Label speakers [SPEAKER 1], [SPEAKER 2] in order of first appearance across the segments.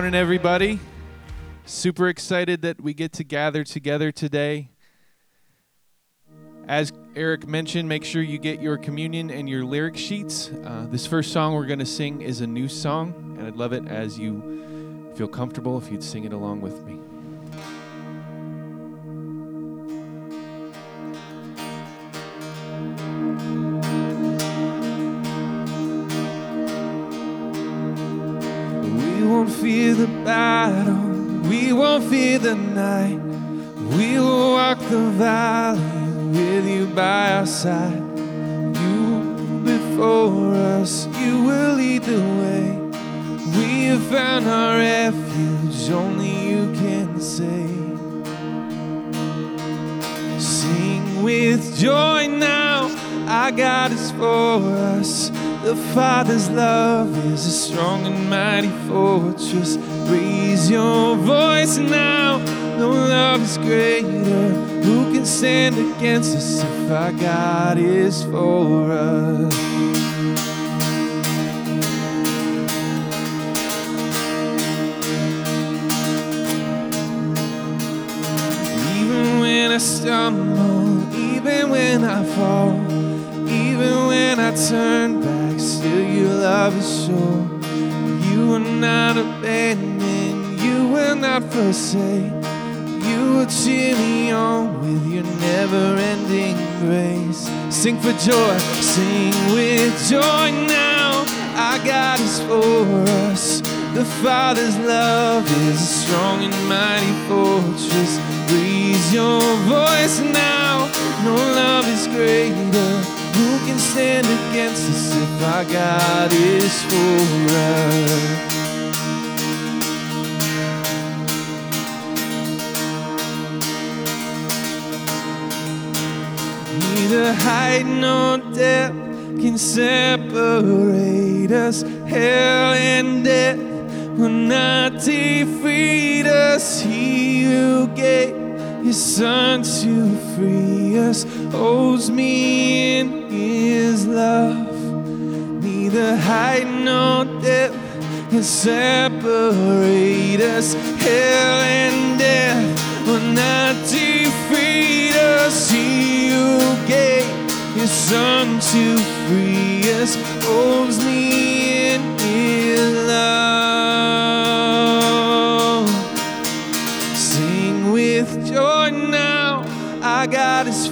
[SPEAKER 1] morning, everybody. Super excited that we get to gather together today. As Eric mentioned, make sure you get your communion and your lyric sheets. Uh, this first song we're going to sing is a new song, and I'd love it as you feel comfortable if you'd sing it along with me. Won't fear the battle, we won't fear the night. We will walk the valley with you by our side. You before us, you will lead the way. We have found our refuge, only you can save. Sing with joy now, our God is for us. The Father's love is a strong and mighty fortress. Raise your voice now, no love is greater. Who can stand against us if our God is for us? Even when I stumble, even when I fall, even when I turn back, still your love is sure. You will not abandon, you will not forsake. You will cheer me on with your never ending grace. Sing for joy, sing with joy now. Our God is for us. The Father's love is a strong and mighty fortress. Raise your voice now. No love is greater. Can stand against us if our God is for us? Neither height nor depth can separate us. Hell and death will not defeat us. He who gave his son to free us holds me in his love. Neither height nor depth can separate us. Hell and death will not defeat us. He who gave his son to free us holds me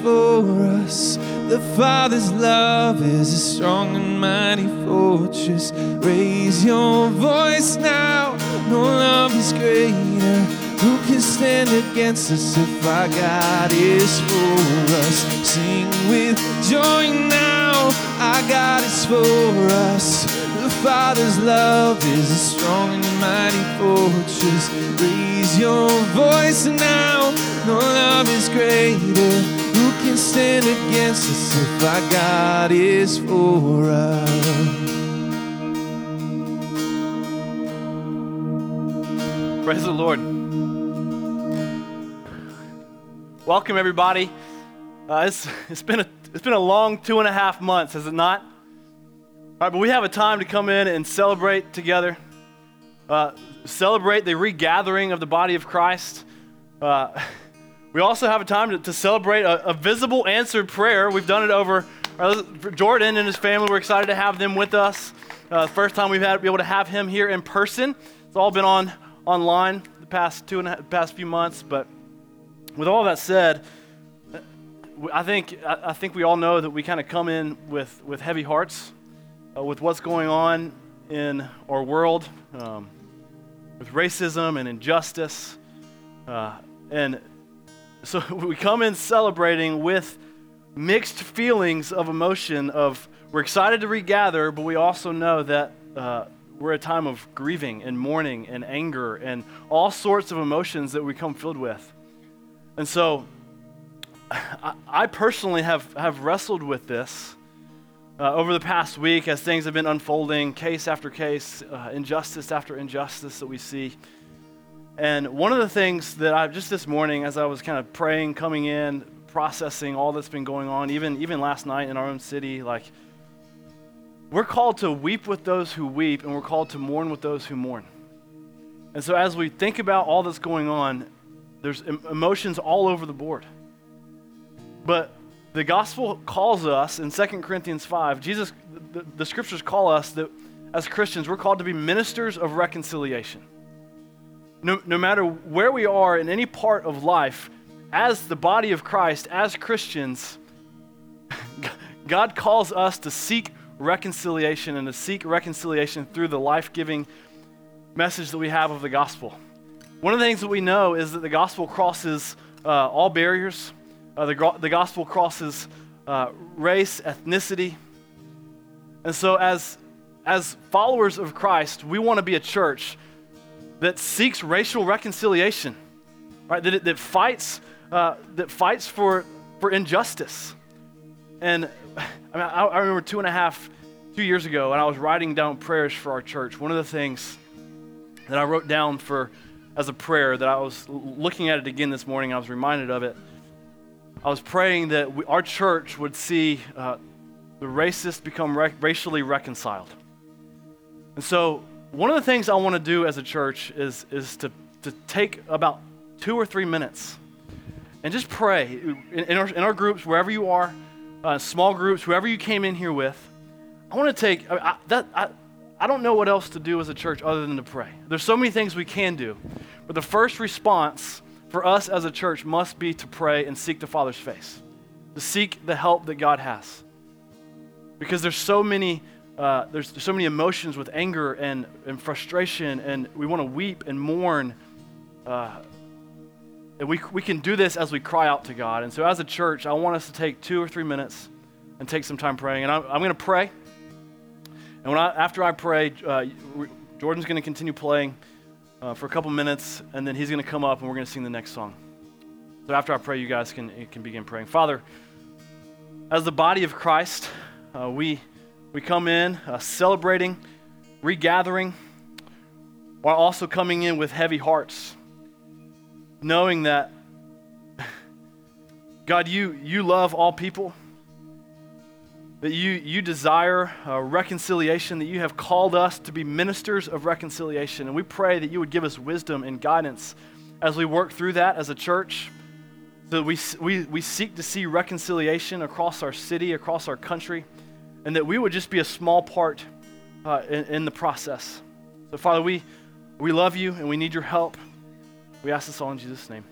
[SPEAKER 1] for us. The Father's love is a strong and mighty fortress. Raise your voice now, no love is greater. Who can stand against us if our God is for us? Sing with joy now, our God is for us. The Father's love is a strong and mighty fortress. Raise your voice now, no love is greater. Can stand against us if our God is for us?
[SPEAKER 2] Praise the Lord. Welcome, everybody. Uh, it's, it's, been a, it's been a long two and a half months, has it not? All right, but we have a time to come in and celebrate together, uh, celebrate the regathering of the body of Christ. Uh, we also have a time to, to celebrate a, a, visible answered prayer. We've done it over uh, Jordan and his family. We're excited to have them with us. Uh, first time we've had be able to have him here in person. It's all been on online the past two and past few months. But with all that said, I think I think we all know that we kind of come in with with heavy hearts, uh, with what's going on in our world, um, with racism and injustice, uh, and so we come in celebrating with mixed feelings of emotion. Of we're excited to regather, but we also know that. Uh, we're a time of grieving and mourning and anger and all sorts of emotions that we come filled with. And so I, personally have, have wrestled with this uh, over the past week as things have been unfolding, case after case, uh, injustice after injustice that we see. And one of the things that I just this morning, as I was kind of praying, coming in, processing all that's been going on, even, even last night in our own city, like, we're called to weep with those who weep, and we're called to mourn with those who mourn. And so, as we think about all that's going on, there's emotions all over the board. But the gospel calls us in 2 Corinthians 5, Jesus, the, the scriptures call us that as Christians, we're called to be ministers of reconciliation. No, no matter where we are in any part of life, as the body of Christ, as Christians, God calls us to seek reconciliation and to seek reconciliation through the life giving message that we have of the gospel. One of the things that we know is that the gospel crosses uh, all barriers, uh, the, the gospel crosses uh, race, ethnicity. And so, as, as followers of Christ, we want to be a church that seeks racial reconciliation, right? That, that fights, uh, that fights for, for injustice. And I, mean, I, I remember two and a half, two years ago, and I was writing down prayers for our church. One of the things that I wrote down for as a prayer that I was looking at it again this morning, I was reminded of it I was praying that we, our church would see uh, the racist become racially reconciled. And so, one of the things I want to do as a church is, is to, to take about two or three minutes and just pray in, in, our, in our groups, wherever you are, uh, small groups, whoever you came in here with. I want to take I, I, that. I, I don't know what else to do as a church other than to pray. There's so many things we can do, but the first response for us as a church must be to pray and seek the Father's face, to seek the help that God has. Because there's so many, uh, there's, so many emotions with anger and, and frustration, and we want to weep and mourn. Uh, and we, we can do this as we cry out to God. And so, as a church, I want us to take two or three minutes and take some time praying. And I'm, I'm going to pray. And when I, after I pray, uh, Jordan's going to continue playing uh, for a couple minutes, and then he's going to come up and we're going to sing the next song. So after I pray, you guys can, can begin praying. Father, as the body of Christ, uh, we, we come in uh, celebrating, regathering, while also coming in with heavy hearts, knowing that, God, you, you love all people that you, you desire uh, reconciliation, that you have called us to be ministers of reconciliation. And we pray that you would give us wisdom and guidance as we work through that as a church. So we, we, we seek to see reconciliation across our city, across our country, and that we would just be a small part uh, in, in the process. So, Father, we, we love you and we need your help. We ask this all in Jesus' name.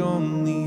[SPEAKER 1] Only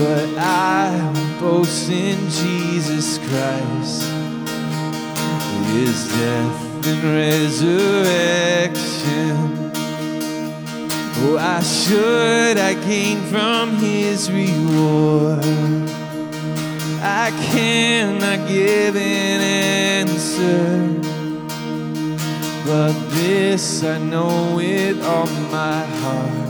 [SPEAKER 1] But I will boast in Jesus Christ, His death and resurrection. Oh, I should I gain from His reward. I cannot give an answer. But this I know with all my heart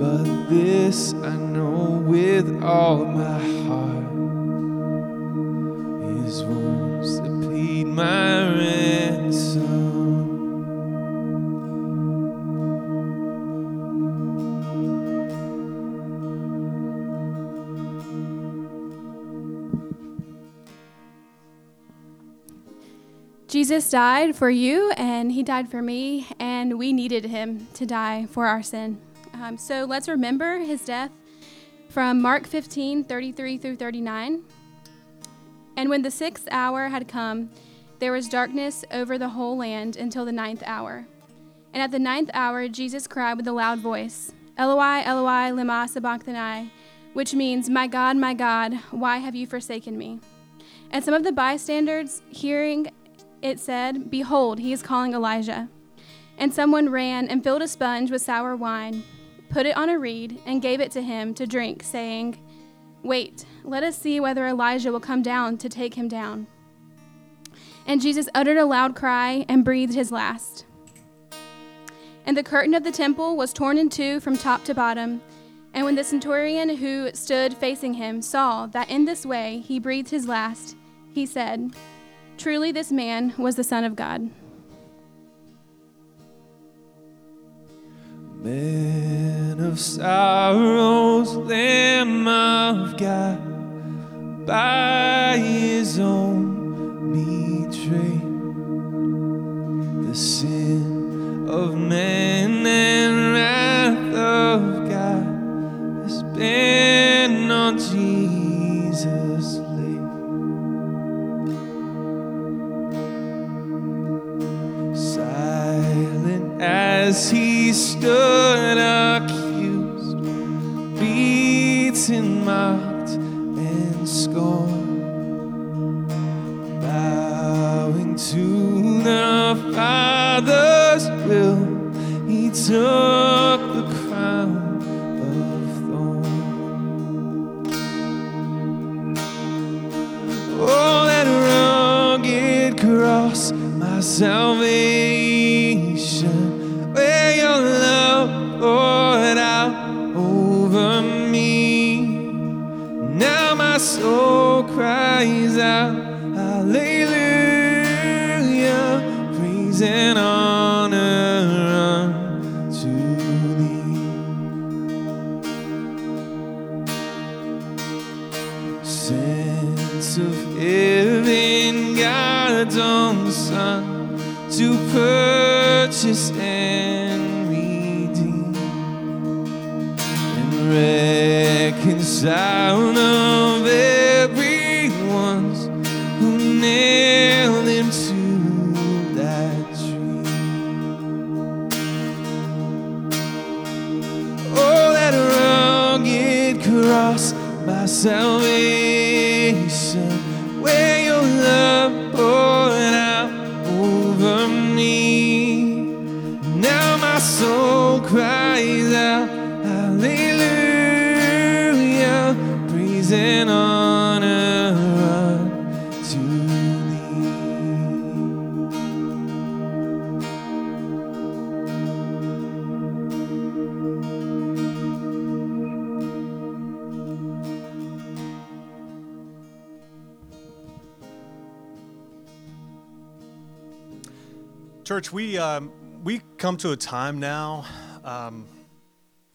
[SPEAKER 1] But this I know with all my heart. His wounds have paid my ransom.
[SPEAKER 3] Jesus died for you, and he died for me, and we needed him to die for our sin. Um, so let's remember his death from Mark 15 33 through 39. And when the sixth hour had come, there was darkness over the whole land until the ninth hour. And at the ninth hour, Jesus cried with a loud voice, Eloi, Eloi, lema sabachthani, which means, My God, my God, why have you forsaken me? And some of the bystanders, hearing it said, Behold, he is calling Elijah. And someone ran and filled a sponge with sour wine, put it on a reed, and gave it to him to drink, saying, Wait, let us see whether Elijah will come down to take him down. And Jesus uttered a loud cry and breathed his last. And the curtain of the temple was torn in two from top to bottom. And when the centurion who stood facing him saw that in this way he breathed his last, he said, Truly, this man was the Son of God.
[SPEAKER 1] Man of sorrows, Lamb of God, by his own betrayed. The sin of man and wrath of God has been on Jesus laid. As he stood accused, beaten, mocked, and scorned, bowing to the Father's will, he took the crown of thorns. Oh, that rugged cross, my salvation poured out over me. Now my soul cries out, Hallelujah, reconcile
[SPEAKER 4] Church, we um, we come to a time now, um,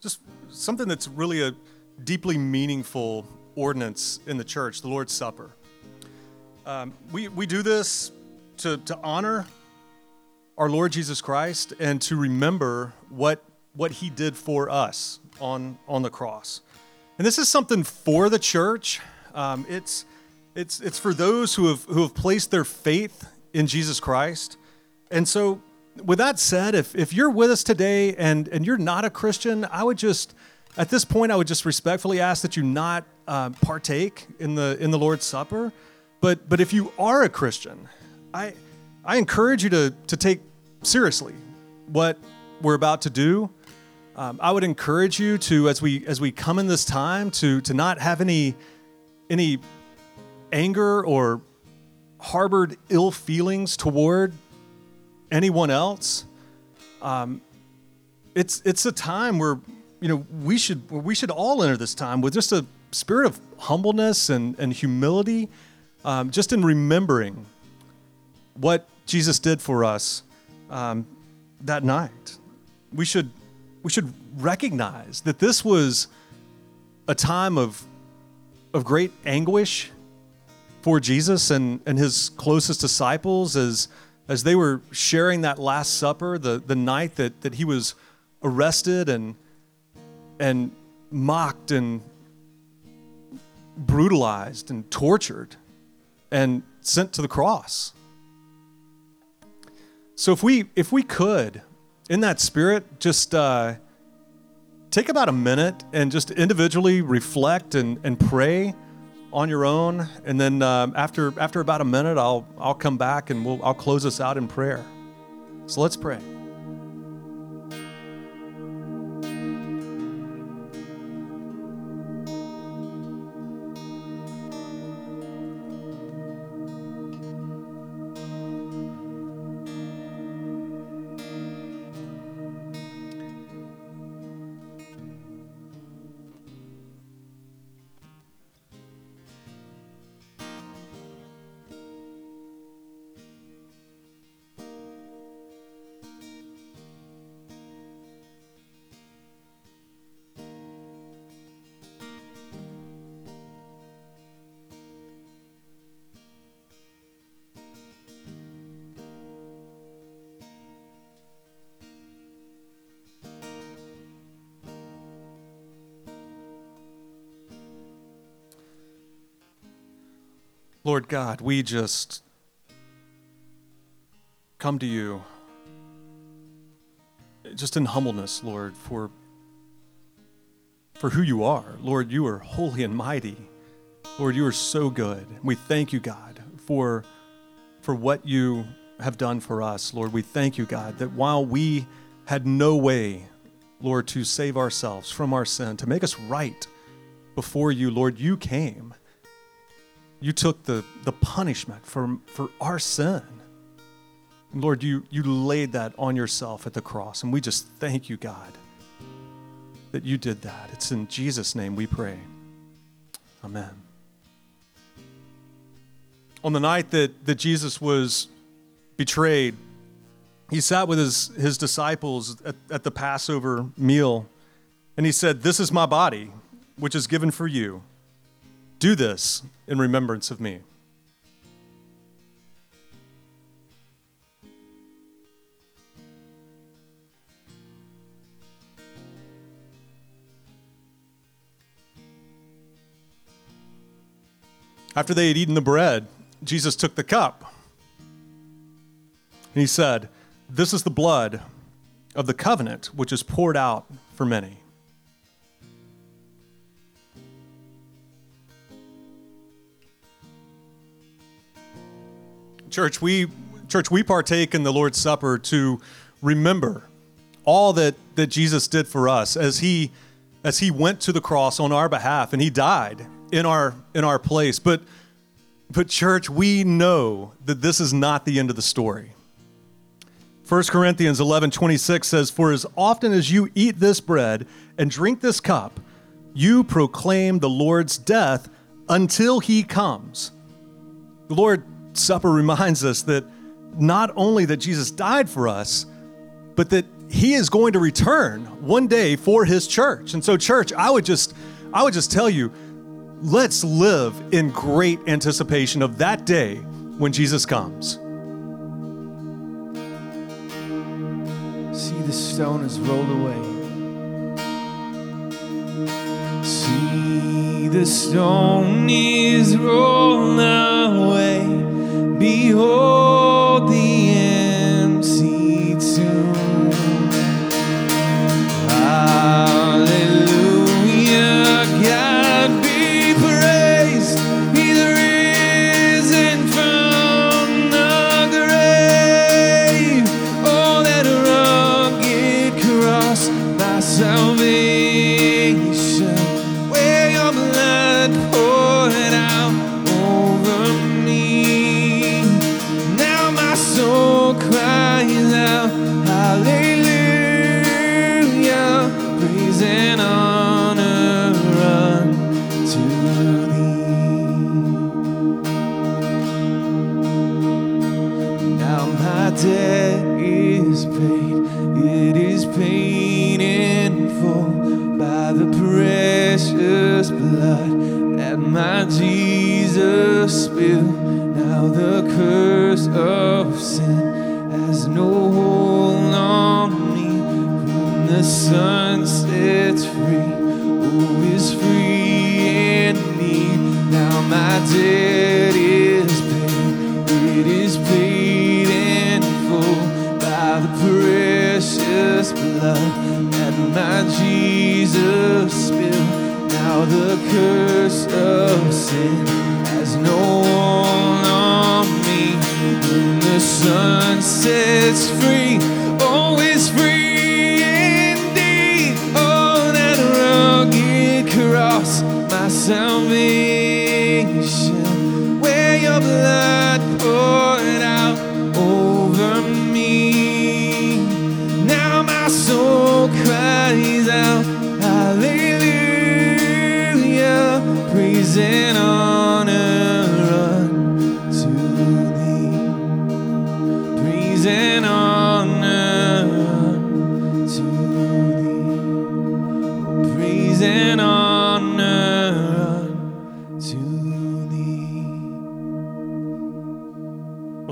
[SPEAKER 4] just something that's really a deeply meaningful ordinance in the church, the Lord's Supper. Um, we we do this to to honor our Lord Jesus Christ and to remember what what He did for us on on the cross. And this is something for the church. Um, it's it's it's for those who have who have placed their faith in Jesus Christ. And so, with that said, if, if you're with us today and, and you're not a Christian, I would just, at this point, I would just respectfully ask that you not uh, partake in the, in the Lord's Supper. But, but if you are a Christian, I, I encourage you to, to take seriously what we're about to do. Um, I would encourage you to, as we, as we come in this time, to, to not have any, any anger or harbored ill feelings toward anyone else. Um, it's it's a time where you know we should we should all enter this time with just a spirit of humbleness and and humility, um, just in remembering what Jesus did for us um, that night. We should we should recognize that this was a time of of great anguish for Jesus and, and his closest disciples as as they were sharing that last supper, the, the night that, that he was arrested and and mocked and brutalized and tortured and sent to the cross. So if we if we could, in that spirit, just uh, take about a minute and just individually reflect and, and pray on your own, and then um, after after about a minute, I'll I'll come back and we'll I'll close us out in prayer. So let's pray. Lord God, we just come to you just in humbleness, Lord, for for who you are. Lord, you are holy and mighty. Lord, you are so good. We thank you, God, for for what you have done for us. Lord, we thank you, God, that while we had no way, Lord, to save ourselves from our sin, to make us right before you, Lord, you came. You took the, the punishment for, for our sin. Lord, you, you laid that on yourself at the cross. And we just thank you, God, that you did that. It's in Jesus' name we pray. Amen. On the night that, that Jesus was betrayed, he sat with his, his disciples at, at the Passover meal, and he said, This is my body, which is given for you. Do this in remembrance of me. After they had eaten the bread, Jesus took the cup. And he said, This is the blood of the covenant which is poured out for many. Church, we church we partake in the Lord's Supper to remember all that that Jesus did for us as he as he went to the cross on our behalf and he died in our in our place. But but church, we know that this is not the end of the story. 1 Corinthians 11 26 says, For as often as you eat this bread and drink this cup, you proclaim the Lord's death until he comes. The Lord's Supper reminds us that not only that Jesus died for us, but that he is going to return one day for his church. And so, church, I would just I would just tell you, let's live in great anticipation of that day when Jesus comes.
[SPEAKER 1] See the stone is rolled away. See the stone is rolled away. Behold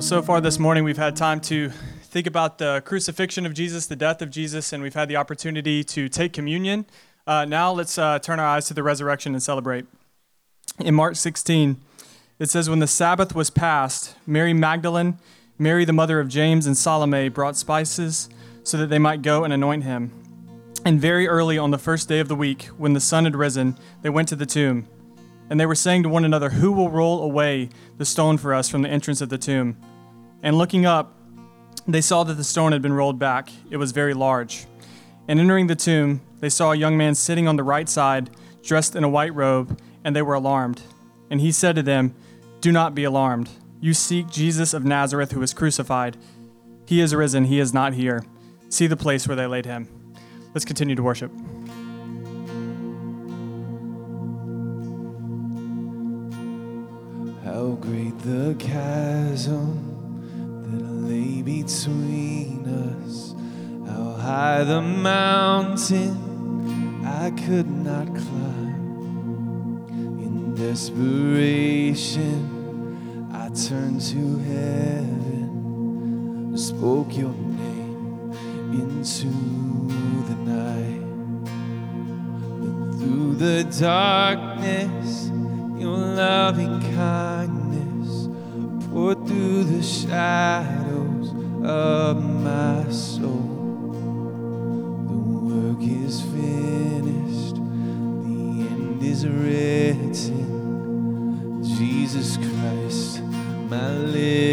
[SPEAKER 5] so far this morning, we've had time to think about the crucifixion of Jesus, the death of Jesus, and we've had the opportunity to take communion. Uh, now, let's uh, turn our eyes to the resurrection and celebrate. In Mark 16, it says, When the Sabbath was past, Mary Magdalene, Mary the mother of James, and Salome brought spices so that they might go and anoint him. And very early on the first day of the week, when the sun had risen, they went to the tomb. And they were saying to one another, Who will roll away the stone for us from the entrance of the tomb? And looking up, they saw that the stone had been rolled back. It was very large. And entering the tomb, they saw a young man sitting on the right side, dressed in a white robe, and they were alarmed. And he said to them, Do not be alarmed. You seek Jesus of Nazareth who was crucified. He is risen, he is not here. See the place where they laid him. Let's continue to worship.
[SPEAKER 1] How great the chasm lay between us. How high the mountain I could not climb. In desperation, I turned to heaven, spoke your name into the night. But through the darkness, your loving kindness through the shadows of my soul. The work is finished, the end is written. Jesus Christ, my living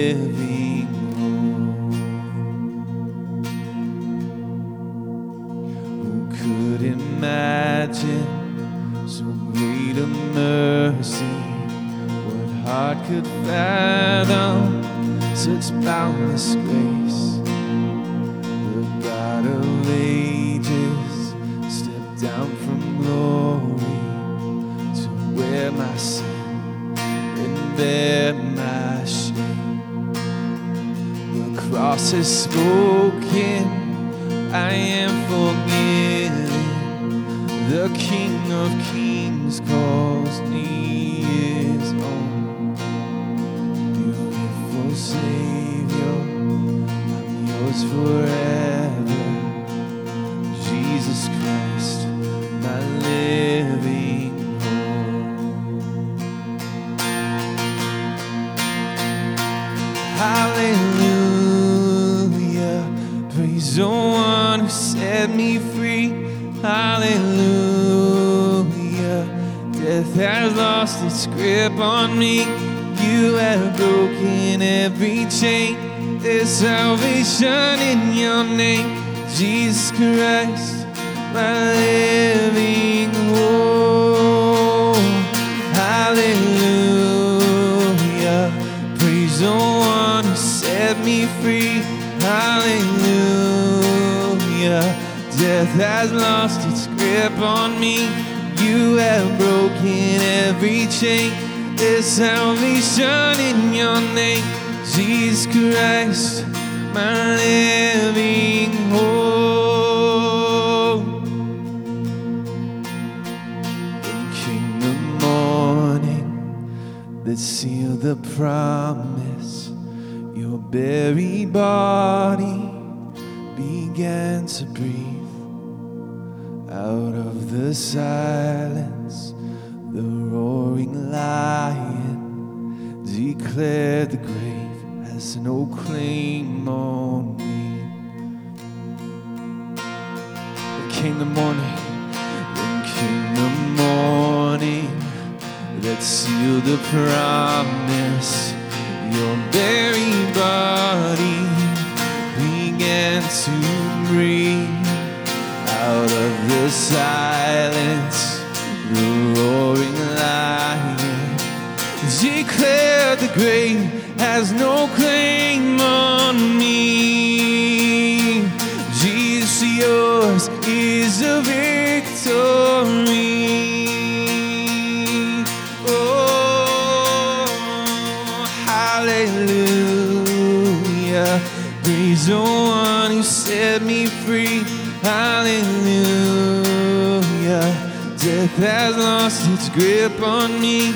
[SPEAKER 1] boundless grace? That sealed the promise. Your buried body began to breathe out of the silence. The roaring lion declared the grave has no claim on me. Then came the morning, the promise. Your buried body began to breathe out of the silence. The roaring lion declared the grave has no Death has lost its grip on me.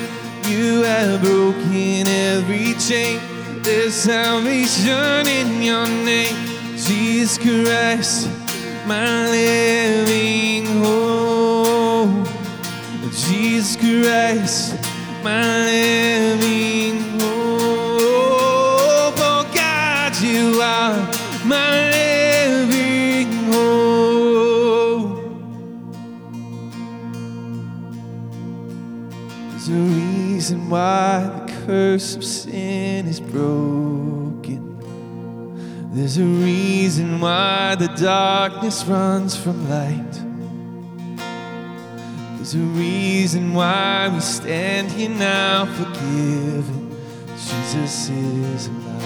[SPEAKER 1] You have broken every chain. There's salvation in your name. Jesus Christ, my living hope. Jesus Christ, my living reason why the curse of sin is broken. There's a reason why the darkness runs from light. There's a reason why we stand here now forgiven. Jesus is alive.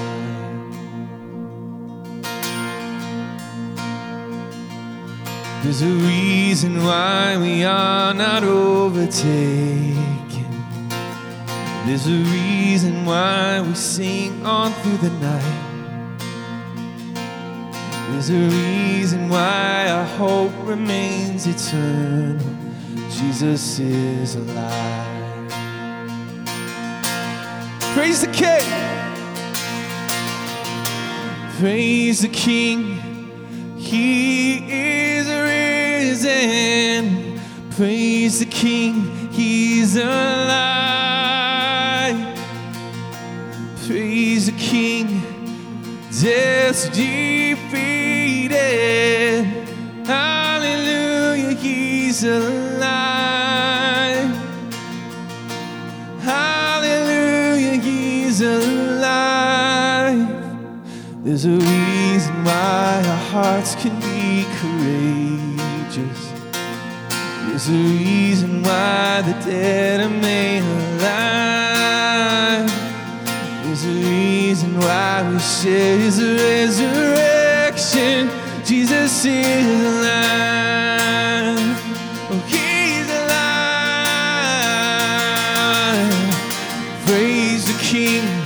[SPEAKER 1] There's a reason why we are not overtaken. There's a reason why we sing on through the night. There's a reason why our hope remains eternal. Jesus is alive. Praise the King. Praise the King. He is risen. Praise the King. He's alive. Death's defeated. Hallelujah. He's alive. Hallelujah. He's alive. There's a reason why our hearts can be courageous. There's a reason why the dead are made alive. His resurrection. Jesus is alive. Oh, he's alive. Praise the King.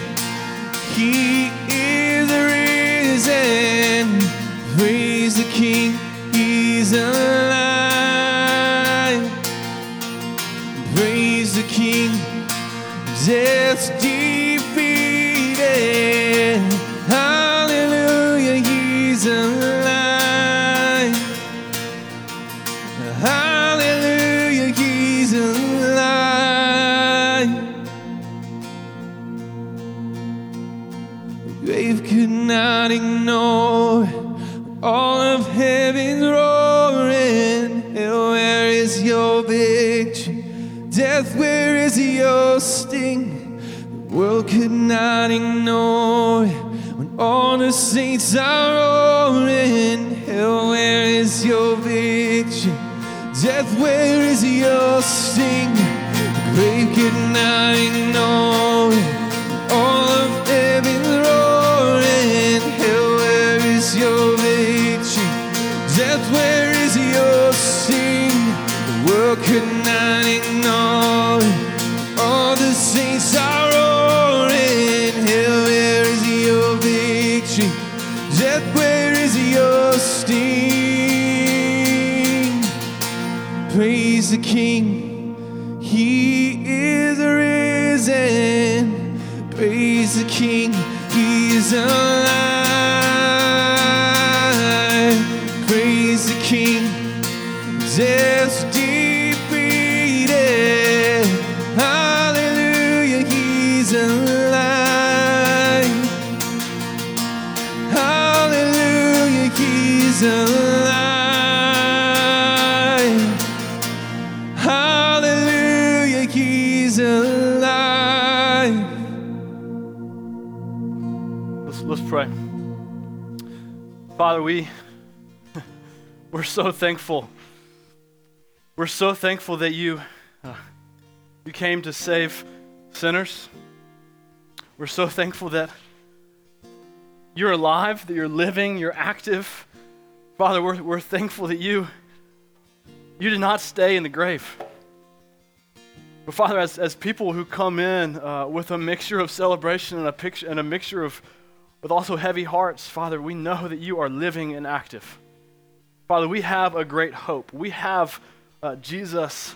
[SPEAKER 2] We, we're so thankful. We're so thankful that you, uh, you came to save sinners. We're so thankful that you're alive, that you're living, you're active. Father, we're, we're thankful that you, you did not stay in the grave. But Father, as, as people who come in uh, with a mixture of celebration and a picture and a mixture of with also heavy hearts, Father, we know that you are living and active. Father, we have a great hope. We have uh, Jesus,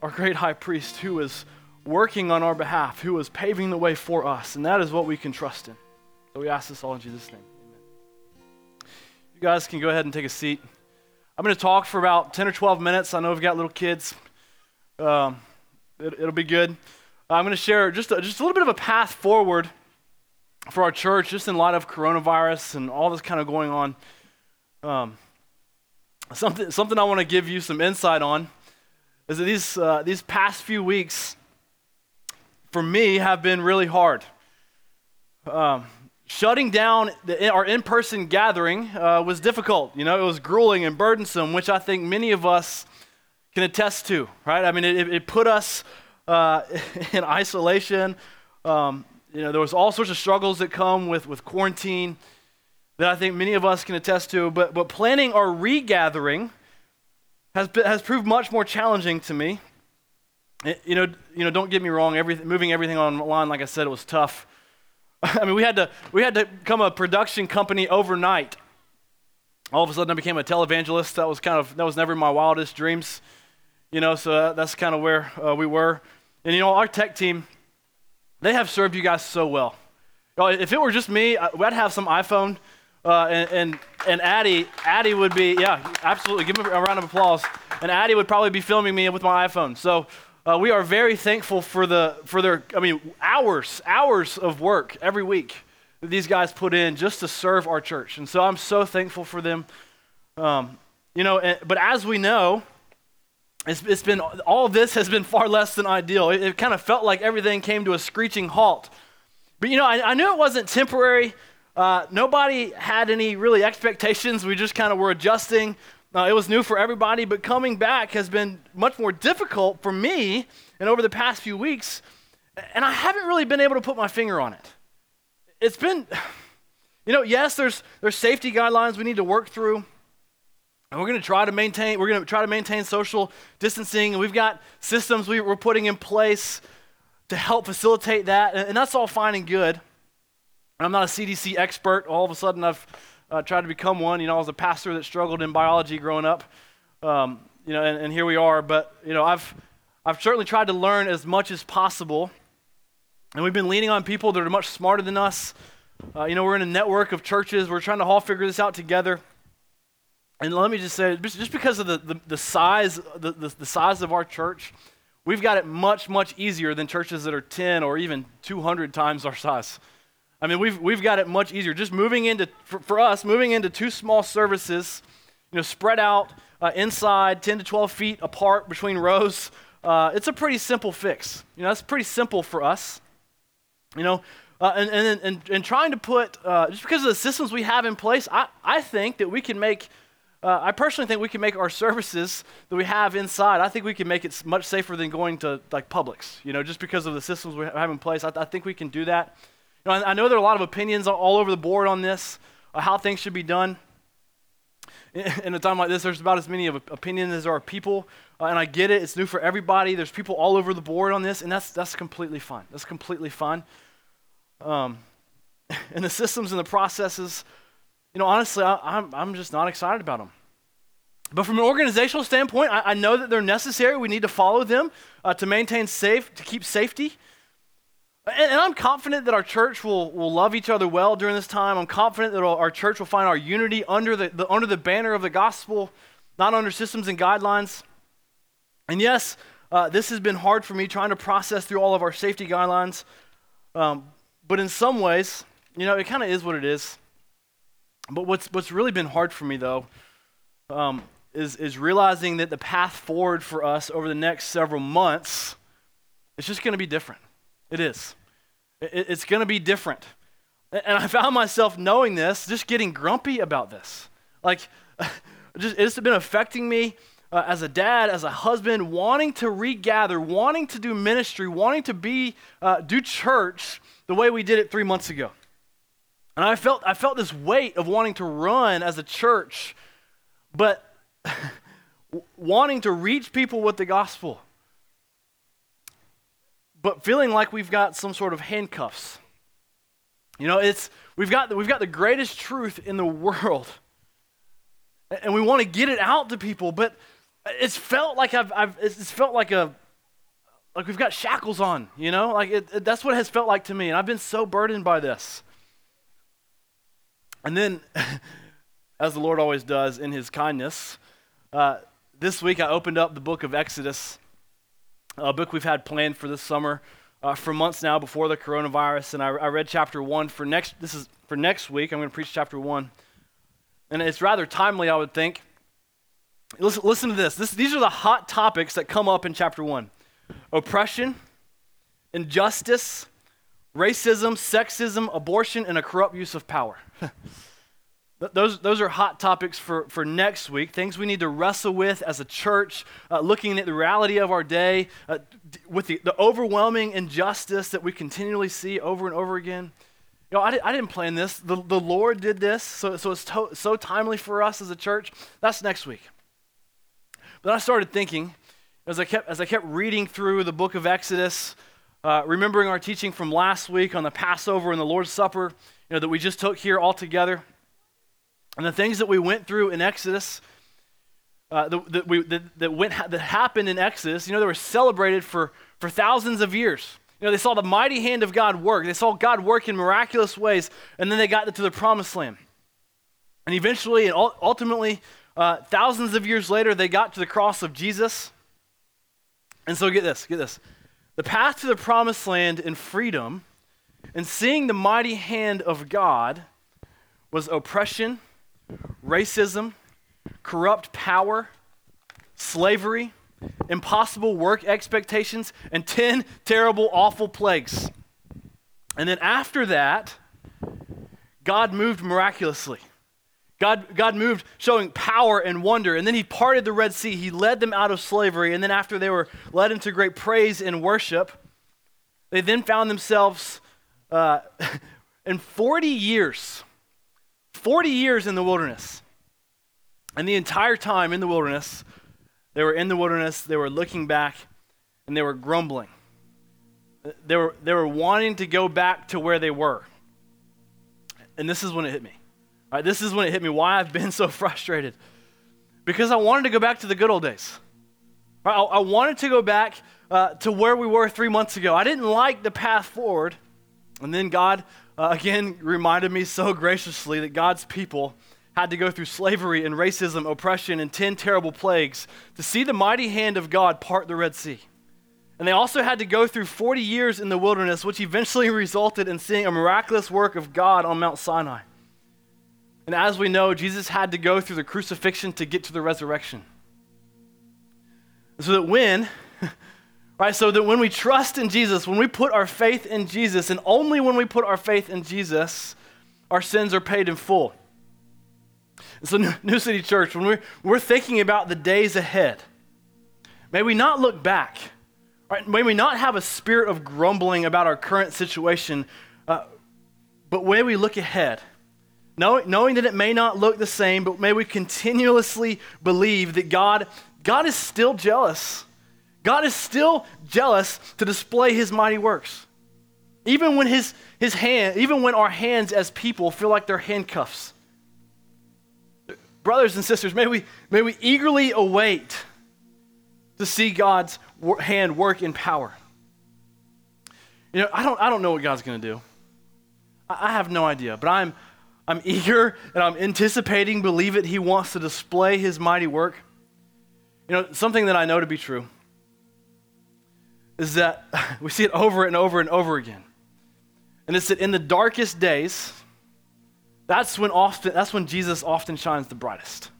[SPEAKER 2] our great high priest, who is working on our behalf, who is paving the way for us, and that is what we can trust in. So we ask this all in Jesus' name. Amen. You guys can go ahead and take a seat. I'm going to talk for about 10 or 12 minutes. I know we've got little kids. Um, it, will be good. I'm going to share just a, just a little bit of a path forward for our church, just in light of coronavirus and all this kind of going on. Um, something, something I want to give you some insight on is that these, uh, these past few weeks, for me, have been really hard. Um, shutting down the, our in person gathering uh, was difficult. You know, it was grueling and burdensome, which I think many of us can attest to, right? I mean, it, it put us uh, in isolation. Um, you know, there was all sorts of struggles that come with, with quarantine that I think many of us can attest to. But, but planning our regathering has, been, has proved much more challenging to me. It, you, know, you know, don't get me wrong, everything, moving everything online, like I said, it was tough. I mean, we had, to, we had to become a production company overnight. All of a sudden, I became a televangelist. That was kind of, that was never my wildest dreams. You know, so that's kind of where uh, we were. And, you know, our tech team, they have served you guys so well. If it were just me, I'd have some iPhone uh, and, and, and Addie, Addie would be, yeah, absolutely. Give him a round of applause. And Addie would probably be filming me with my iPhone. So uh, we are very thankful for, the, for their, I mean, hours, hours of work every week that these guys put in just to serve our church. And so I'm so thankful for them. Um, you know, and, but as we know, it's, it's been, all this has been far less than ideal. It, it kind of felt like everything came to a screeching halt. But you know, I, I knew it wasn't temporary uh, nobody had any really expectations. We just kind of were adjusting. Uh, it was new for everybody, but coming back has been much more difficult for me and over the past few weeks. And I haven't really been able to put my finger on it. It's been, you know, yes, there's, there's safety guidelines we need to work through. And we're going to try to maintain, we're going to try to maintain social distancing. And we've got systems we, we're putting in place to help facilitate that. And, and that's all fine and good. I'm not a CDC expert. All of a sudden, I've uh, tried to become one. You know, I was a pastor that struggled in biology growing up. Um, you know, and, and, here we are. But you know, I've I've certainly tried to learn as much as possible, and we've been leaning on people that are much smarter than us. Uh, you know, we're in a network of churches. We're trying to all figure this out together. And let me just say, just because of the, the, the size, the, the, the size of our church, we've got it much, much easier than churches that are 10 or even 200 times our size. I mean, we've, we've got it much easier. Just moving into, for, for us, moving into two small services, you know, spread out uh, inside 10 to 12 feet apart between rows, uh, it's a pretty simple fix. You know, that's pretty simple for us. You know, uh, and, and, and, and trying to put, uh, just because of the systems we have in place, I, I think that we can make, uh, I personally think we can make our services that we have inside, I think we can make it much safer than going to like Publix, you know, just because of the systems we have in place. I, I think we can do that. You know, I know there are a lot of opinions all over the board on this, uh, how things should be done. In a time like this, there's about as many of opinions as there are people, uh, and I get it. It's new for everybody. There's people all over the board on this, and that's that's completely fine. That's completely fine. Um, and the systems and the processes, you know, honestly, I, am I'm, I'm just not excited about them. But from an organizational standpoint, I, I know that they're necessary. We need to follow them uh, to maintain safe, to keep safety. And, and, I'm confident that our church will, will love each other well during this time. I'm confident that our church will find our unity under the, the, under the banner of the gospel, not under systems and guidelines. And yes, uh, this has been hard for me trying to process through all of our safety guidelines. Um, but in some ways, you know, it kind of is what it is. But what's, what's really been hard for me, though, um, is, is realizing that the path forward for us over the next several months is just going to be different. It is. It's going to be different. And I found myself knowing this, just getting grumpy about this. Like, just, it's been affecting me uh, as a dad, as a husband, wanting to regather, wanting to do ministry, wanting to be, uh, do church the way we did it three months ago. And I felt, I felt this weight of wanting to run as a church, but wanting to reach people with the gospel but feeling like we've got some sort of handcuffs. You know, it's we've got the, we've got the greatest truth in the world, and we want to get it out to people, but it's felt like I've, I've it's felt like a like we've got shackles on. You know, like it, it, that's what it has felt like to me, and I've been so burdened by this. And then, as the Lord always does in His kindness, uh, this week I opened up the book of Exodus a book we've had planned for this summer uh, for months now before the coronavirus. And I, I, read chapter one for next. This is for next week. I'm going to preach chapter one, and it's rather timely, I would think. Listen, listen to this. this. These are the hot topics that come up in chapter one: oppression, injustice, racism, sexism, abortion, and a corrupt use of power. those, those are hot topics for, for next week, things we need to wrestle with as a church, uh, looking at the reality of our day, uh, d- with the, the overwhelming injustice that we continually see over and over again. You know, I, I didn't plan this. The, the Lord did this, so, so it's to, so timely for us as a church. That's next week. But I started thinking, as I kept, as I kept reading through the book of Exodus, uh, remembering our teaching from last week on the Passover and the Lord's Supper, you know, that we just took here all together, and the things that we went through in Exodus, uh, that, we, that, that, went, that happened in Exodus, you know, they were celebrated for, for thousands of years. You know, they saw the mighty hand of God work. They saw God work in miraculous ways, and then they got to the promised land. And eventually, and ultimately, uh, thousands of years later, they got to the cross of Jesus. And so, get this, get this. The path to the promised land and freedom and seeing the mighty hand of God was oppression, racism, corrupt power, slavery, impossible work expectations, and 10 terrible, awful plagues. And then after that, God moved miraculously. God, God moved showing power and wonder. And then he parted the Red Sea. He led them out of slavery. And then, after they were led into great praise and worship, they then found themselves uh, in 40 years, 40 years in the wilderness. And the entire time in the wilderness, they were in the wilderness, they were looking back, and they were grumbling. They were, they were wanting to go back to where they were. And this is when it hit me. Right, this is when it hit me why I've been so frustrated. Because I wanted to go back to the good old days. I, I wanted to go back uh, to where we were three months ago. I didn't like the path forward. And then God, uh, again, reminded me so graciously that God's people had to go through slavery and racism, oppression, and 10 terrible plagues to see the mighty hand of God part the Red Sea. And they also had to go through 40 years in the wilderness, which eventually resulted in seeing a miraculous work of God on Mount Sinai. And as we know, Jesus had to go through the crucifixion to get to the resurrection. So that when, right, so that when we trust in Jesus, when we put our faith in Jesus, and only when we put our faith in Jesus, our sins are paid in full. So, New City Church, when we're, we're thinking about the days ahead, may we not look back. Right? May we not have a spirit of grumbling about our current situation, uh, but may we look ahead, knowing, that it may not look the same, but may we continuously believe that God, God is still jealous. God is still jealous to display his mighty works. Even when his, his hand, even when our hands as people feel like they're handcuffs brothers and sisters, may we, may we eagerly await to see God's hand work in power. You know, I don't, I don't know what God's going to do. I, I have no idea, but I'm, I'm eager and I'm anticipating, believe it, He wants to display His mighty work. You know, something that I know to be true is that we see it over and over and over again. And it's that in the darkest days, that's when often that's when Jesus often shines the brightest.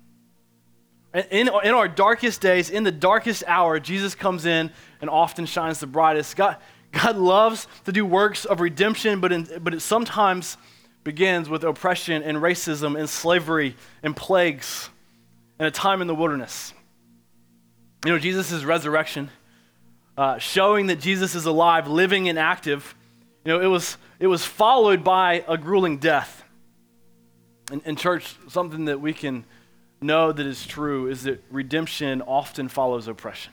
[SPEAKER 2] In, in our darkest days, in the darkest hour, Jesus comes in and often shines the brightest. God, God loves to do works of redemption, but, in, but it sometimes begins with oppression and racism and slavery and plagues and a time in the wilderness. You know, Jesus' resurrection, uh, showing that Jesus is alive, living and active, you know, it was, it was followed by a grueling death. And, in church, something that we can know that is true is that redemption often follows oppression.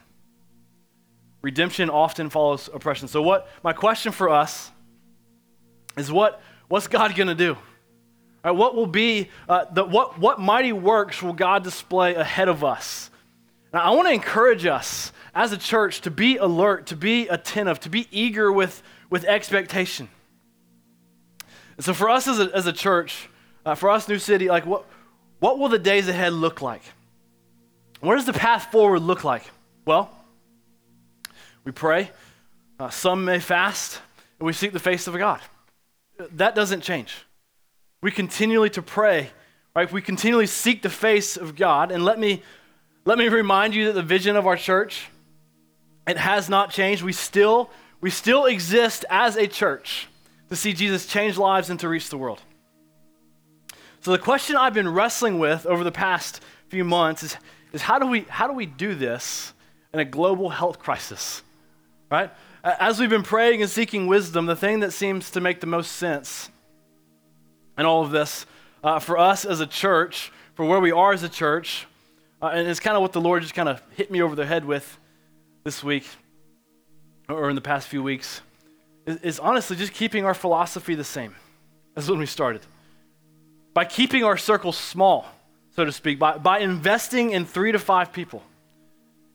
[SPEAKER 2] Redemption often follows oppression. So, what my question for us is what, what's God going to do? Right, what will be, uh, the, what, what mighty works will God display ahead of us? Now, I want to encourage us as a church to be alert, to be attentive, to be eager with, with expectation. And so, for us as a, as a church, uh, for us, New City, like what, what will the days ahead look like? What does the path forward look like? Well, we pray. Uh, some may fast, and we seek the face of God. That doesn't change. We continually to pray, right? We continually seek the face of God. And let me let me remind you that the vision of our church it has not changed. We still we still exist as a church to see Jesus change lives and to reach the world. So the question I've been wrestling with over the past few months is, is how, do we, how do we do this in a global health crisis? Right? As we've been praying and seeking wisdom, the thing that seems to make the most sense in all of this uh, for us as a church, for where we are as a church, uh, and it's kind of what the Lord just kind of hit me over the head with this week or in the past few weeks, is, is honestly just keeping our philosophy the same as when we started. By keeping our circles small, so to speak, by, by investing in three to five people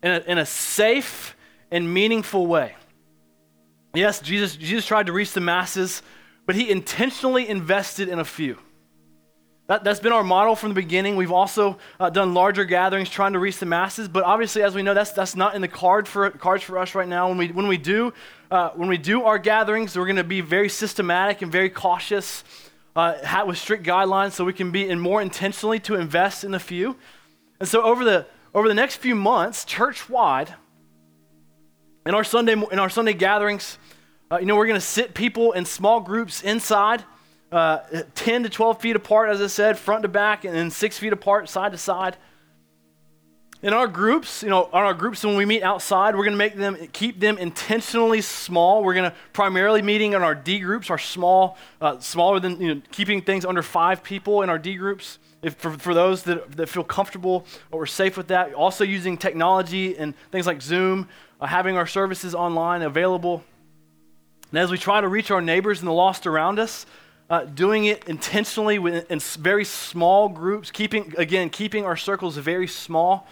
[SPEAKER 2] in a, in a safe and meaningful way. Yes, Jesus, Jesus tried to reach the masses, but he intentionally invested in a few. That, has been our model from the beginning. We've also uh, done larger gatherings trying to reach the masses, but obviously, as we know, that's, that's not in the card for, cards for us right now. When we, when we, do, uh, when we do our gatherings, we're going to be very systematic and very cautious uh, with strict guidelines so we can be in more intentionally to invest in a few. And so, over the, over the next few months, church wide, in our Sunday, in our Sunday gatherings, uh, you know, we're going to sit people in small groups inside uh, 10 to 12 feet apart, as I said, front to back, and then six feet apart, side to side. In our groups, you know, on our groups when we meet outside, we're going to make them keep them intentionally small. We're going to primarily meeting in our D groups, our small, uh, smaller than you know, keeping things under five people in our D groups. If for, for those that, that feel comfortable or safe with that, also using technology and things like Zoom, uh, having our services online available. And as we try to reach our neighbors and the lost around us, uh, doing it intentionally in very small groups, keeping, again, keeping our circles very small.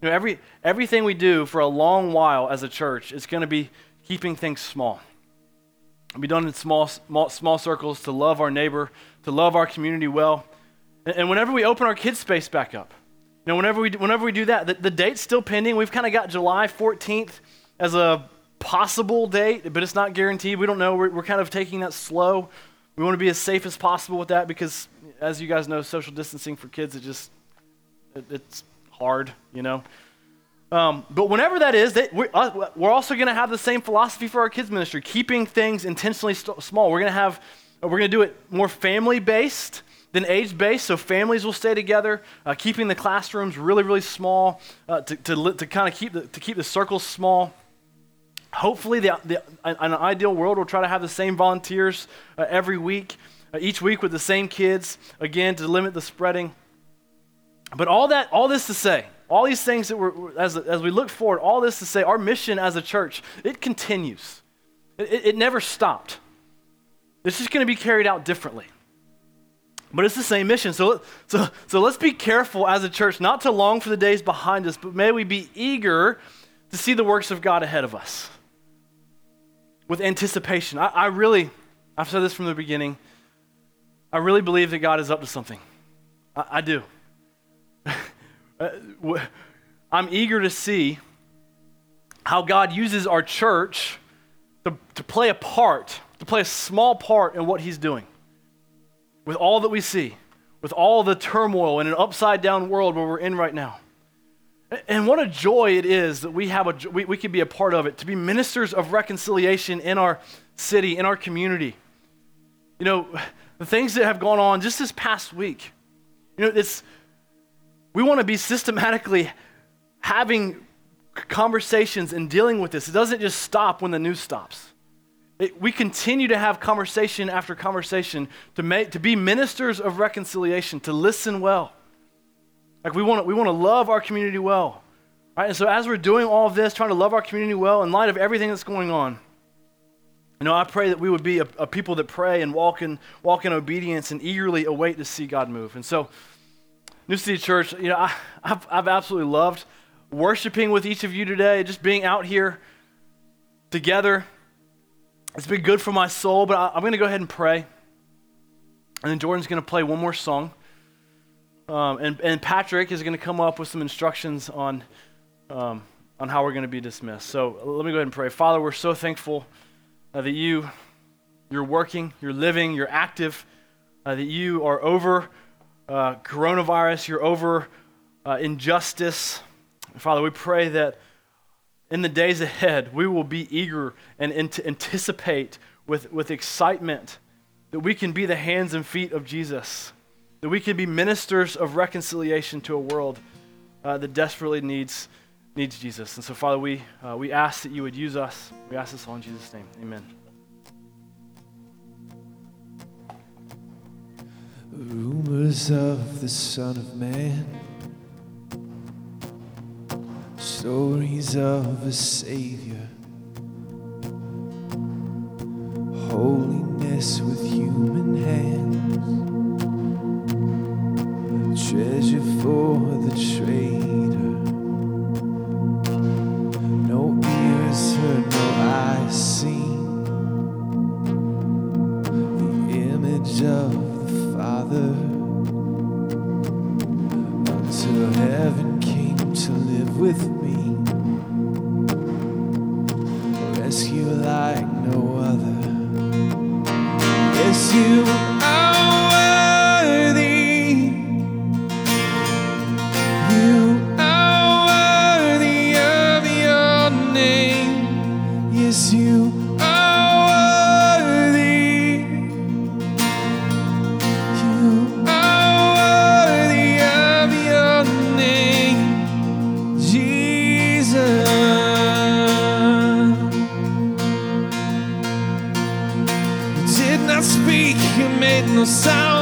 [SPEAKER 2] You know, every, everything we do for a long while as a church is going to be keeping things small. It'll be done in small, small, small circles to love our neighbor, to love our community well. And, and whenever we open our kids' space back up, know, whenever we, whenever we do that, the, the date's still pending. We've kind of got July 14th as a possible date, but it's not guaranteed. We don't know. We're, we're kind of taking that slow. We want to be as safe as possible with that because, as you guys know, social distancing for kids, it just, it, it's hard, you know. Um, but whenever that is, they, we're, uh, we're, also going to have the same philosophy for our kids ministry, keeping things intentionally st- small. We're going to have, we're going to do it more family based than age based. So families will stay together, uh, keeping the classrooms really, really small uh, to, to, to kind of keep the, to keep the circles small. Hopefully, the, the, an ideal world, we'll try to have the same volunteers uh, every week, uh, each week with the same kids, again, to limit the spreading. But all that, all this to say, all these things that we're, as, as we look forward, all this to say, our mission as a church, it continues. It, it, it never stopped. It's just going to be carried out differently. But it's the same mission. So, so, so let's be careful as a church not to long for the days behind us, but may we be eager to see the works of God ahead of us with anticipation. I, I really, I've said this from the beginning, I really believe that God is up to something. I, I do. Uh, I'm eager to see how God uses our church to, to play a part, to play a small part in what He's doing. With all that we see, with all the turmoil in an upside down world where we're in right now. And what a joy it is that we have a we, we can be a part of it, to be ministers of reconciliation in our city, in our community. You know, the things that have gone on just this past week. You know, it's we want to be systematically having conversations and dealing with this. It doesn't just stop when the news stops. It, we continue to have conversation after conversation to make to be ministers of reconciliation, to listen well like we want we want to love our community well. Right? And so as we're doing all of this, trying to love our community well in light of everything that's going on, you know, I pray that we would be a, a people that pray and walk in, walk in obedience and eagerly await to see God move. And so, New City Church, you know, I, have I've absolutely loved worshiping with each of you today, just being out here together. It's been good for my soul, but I, I'm going to go ahead and pray. And then Jordan's going to play one more song. Um, and, and Patrick is going to come up with some instructions on, um, on how we're going to be dismissed. So let me go ahead and pray. Father, we're so thankful uh, that you, you're working, you're living, you're active, uh, that you are over uh, coronavirus, you're over uh, injustice. Father, we pray that in the days ahead, we will be eager and, to anticipate with, with excitement that we can be the hands and feet of Jesus, that we can be ministers of reconciliation to a world uh, that desperately needs, needs Jesus. And so, Father, we, uh, we ask that you would use us. We ask this all in Jesus' name. Amen.
[SPEAKER 1] Rumors of the Son of Man, stories of a Savior, holiness with human hands, treasure for the trader. No ears heard, no eyes seen, the image of the Father. Until heaven with me. Rescue like no other. Yes, you sound.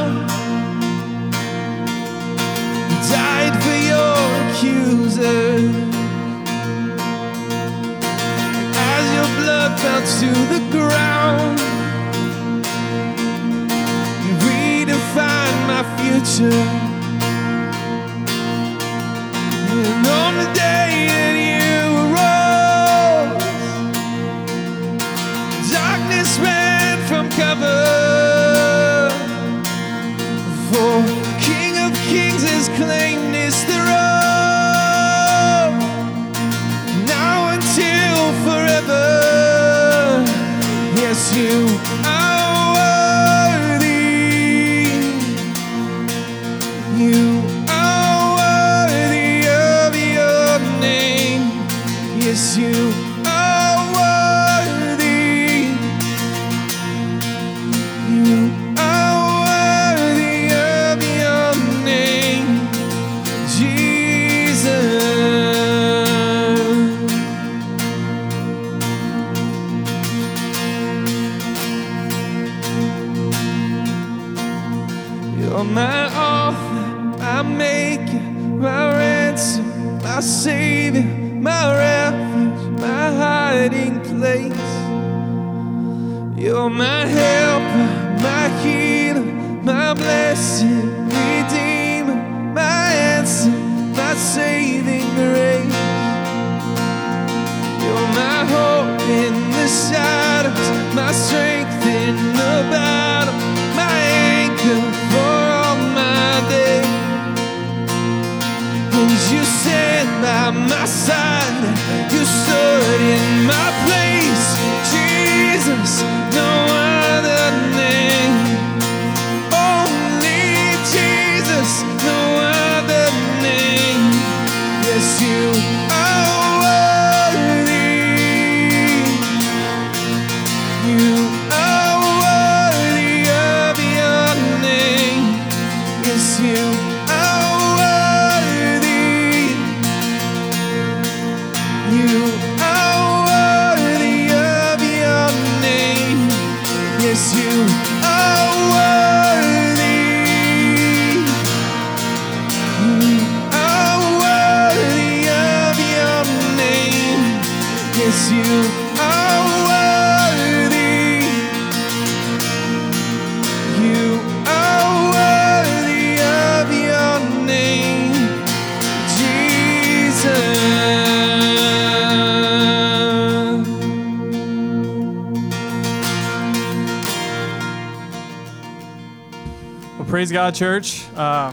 [SPEAKER 5] Church. Uh,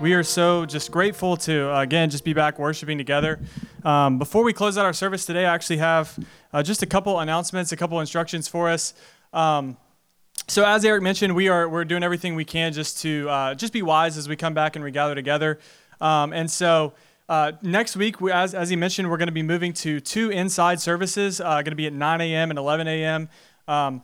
[SPEAKER 5] we are so just grateful to, uh, again, just be back worshiping together. Um, before we close out our service today, I actually have uh, just a couple announcements, a couple instructions for us. Um, so, as Eric mentioned, we are we're doing everything we can just to uh, just be wise as we come back and we gather together. Um, and so, uh, next week, we, as, as he mentioned, we're going to be moving to two inside services. Uh, going to be at 9 a.m. and 11 a.m. Um,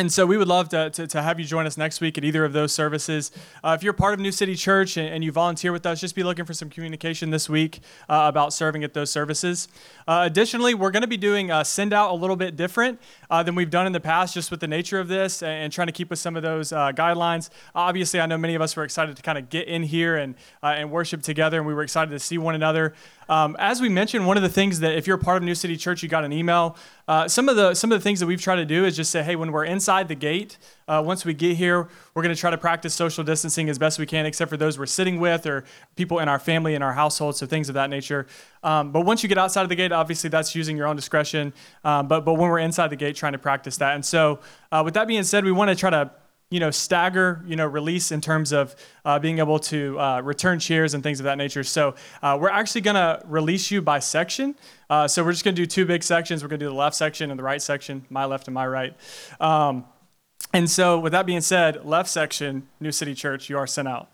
[SPEAKER 5] And so we would love to, to, to, have you join us next week at either of those services. Uh, if you're part of New City Church and, and, you volunteer with us, just be looking for some communication this week uh, about serving at those services. Uh, additionally, we're going to be doing a send out a little bit different uh, than we've done in the past, just with the nature of this and, and trying to keep with some of those uh, guidelines. Obviously, I know many of us were excited to kind of get in here and, uh, and worship together, and we were excited to see one another. Um, as we mentioned, one of the things that if you're part of New City Church, you got an email. Uh, some of the some of the things that we've tried to do is just say, hey, when we're inside the gate, uh, once we get here, we're going to try to practice social distancing as best we can, except for those we're sitting with or people in our family in our household, so things of that nature. Um, but once you get outside of the gate, obviously that's using your own discretion. Um, but but when we're inside the gate, trying to practice that. And so, uh, with that being said, we want to try to you know, stagger, you know, release in terms of uh, being able to uh, return cheers and things of that nature. So uh, we're actually going to release you by section. Uh, so we're just going to do two big sections. We're going to do the left section and the right section, my left and my right. Um, and so with that being said, left section, New City Church, you are sent out.